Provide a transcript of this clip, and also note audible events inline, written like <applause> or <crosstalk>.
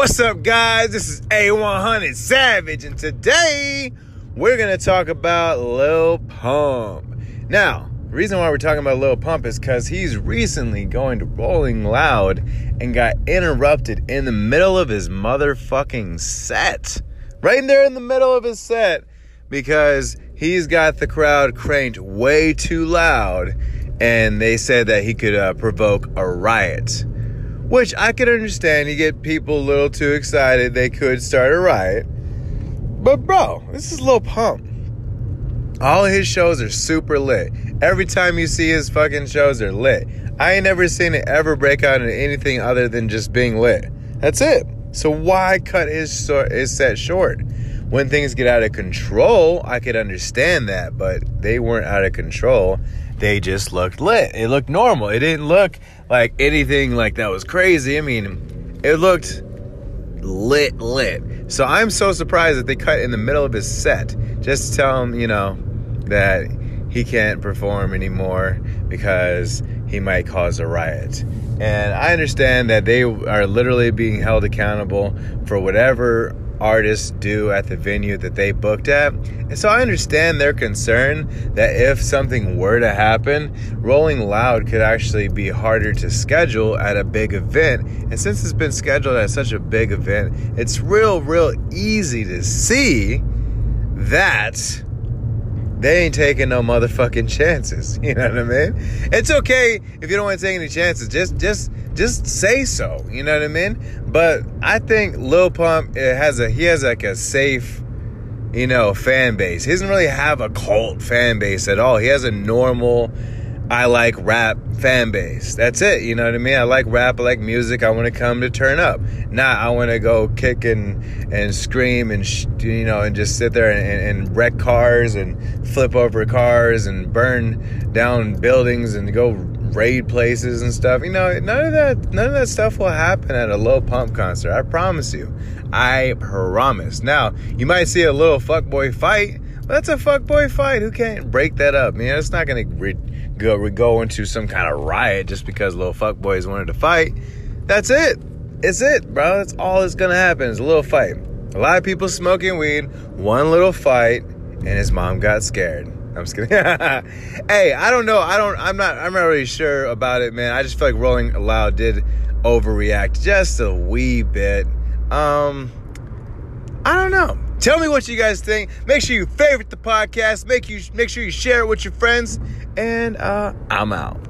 What's up, guys? This is A100 Savage, and today we're gonna talk about Lil Pump. Now, reason why we're talking about Lil Pump is because he's recently going to Rolling Loud and got interrupted in the middle of his motherfucking set. Right there in the middle of his set because he's got the crowd cranked way too loud and they said that he could uh, provoke a riot. Which I could understand. You get people a little too excited, they could start a riot. But bro, this is Lil Pump. All his shows are super lit. Every time you see his fucking shows they're lit. I ain't never seen it ever break out into anything other than just being lit. That's it. So why cut his his set short? When things get out of control, I could understand that, but they weren't out of control they just looked lit. It looked normal. It didn't look like anything like that was crazy. I mean, it looked lit, lit. So I'm so surprised that they cut in the middle of his set just to tell him, you know, that he can't perform anymore because he might cause a riot. And I understand that they are literally being held accountable for whatever artists do at the venue that they booked at. And so I understand their concern that if something were to happen, Rolling Loud could actually be harder to schedule at a big event. And since it's been scheduled at such a big event, it's real, real easy to see that they ain't taking no motherfucking chances. <laughs> You know what I mean? It's okay if you don't want to take any chances. Just, just, just say so. You know what I mean? But I think Lil Pump eh, has a he has like a safe, you know, fan base. He doesn't really have a cult fan base at all. He has a normal I like rap fan base. That's it. You know what I mean? I like rap. I like music. I want to come to turn up. Not I want to go kick and and scream and sh- you know and just sit there and, and wreck cars and flip over cars and burn down buildings and go raid places and stuff. You know, none of that none of that stuff will happen at a Lil Pump concert. I promise you. I promise. Now, you might see a little fuckboy fight, that's a fuckboy fight. Who can't break that up? Man, it's not gonna re- go re- go into some kind of riot just because little fuckboys wanted to fight. That's it. It's it, bro. That's all that's gonna happen. Is a little fight. A lot of people smoking weed, one little fight, and his mom got scared. I'm just kidding. <laughs> hey, I don't know. I don't. I'm not. I'm not really sure about it, man. I just feel like Rolling Loud did overreact just a wee bit. Um, I don't know. Tell me what you guys think. Make sure you favorite the podcast. Make you make sure you share it with your friends. And uh, I'm out.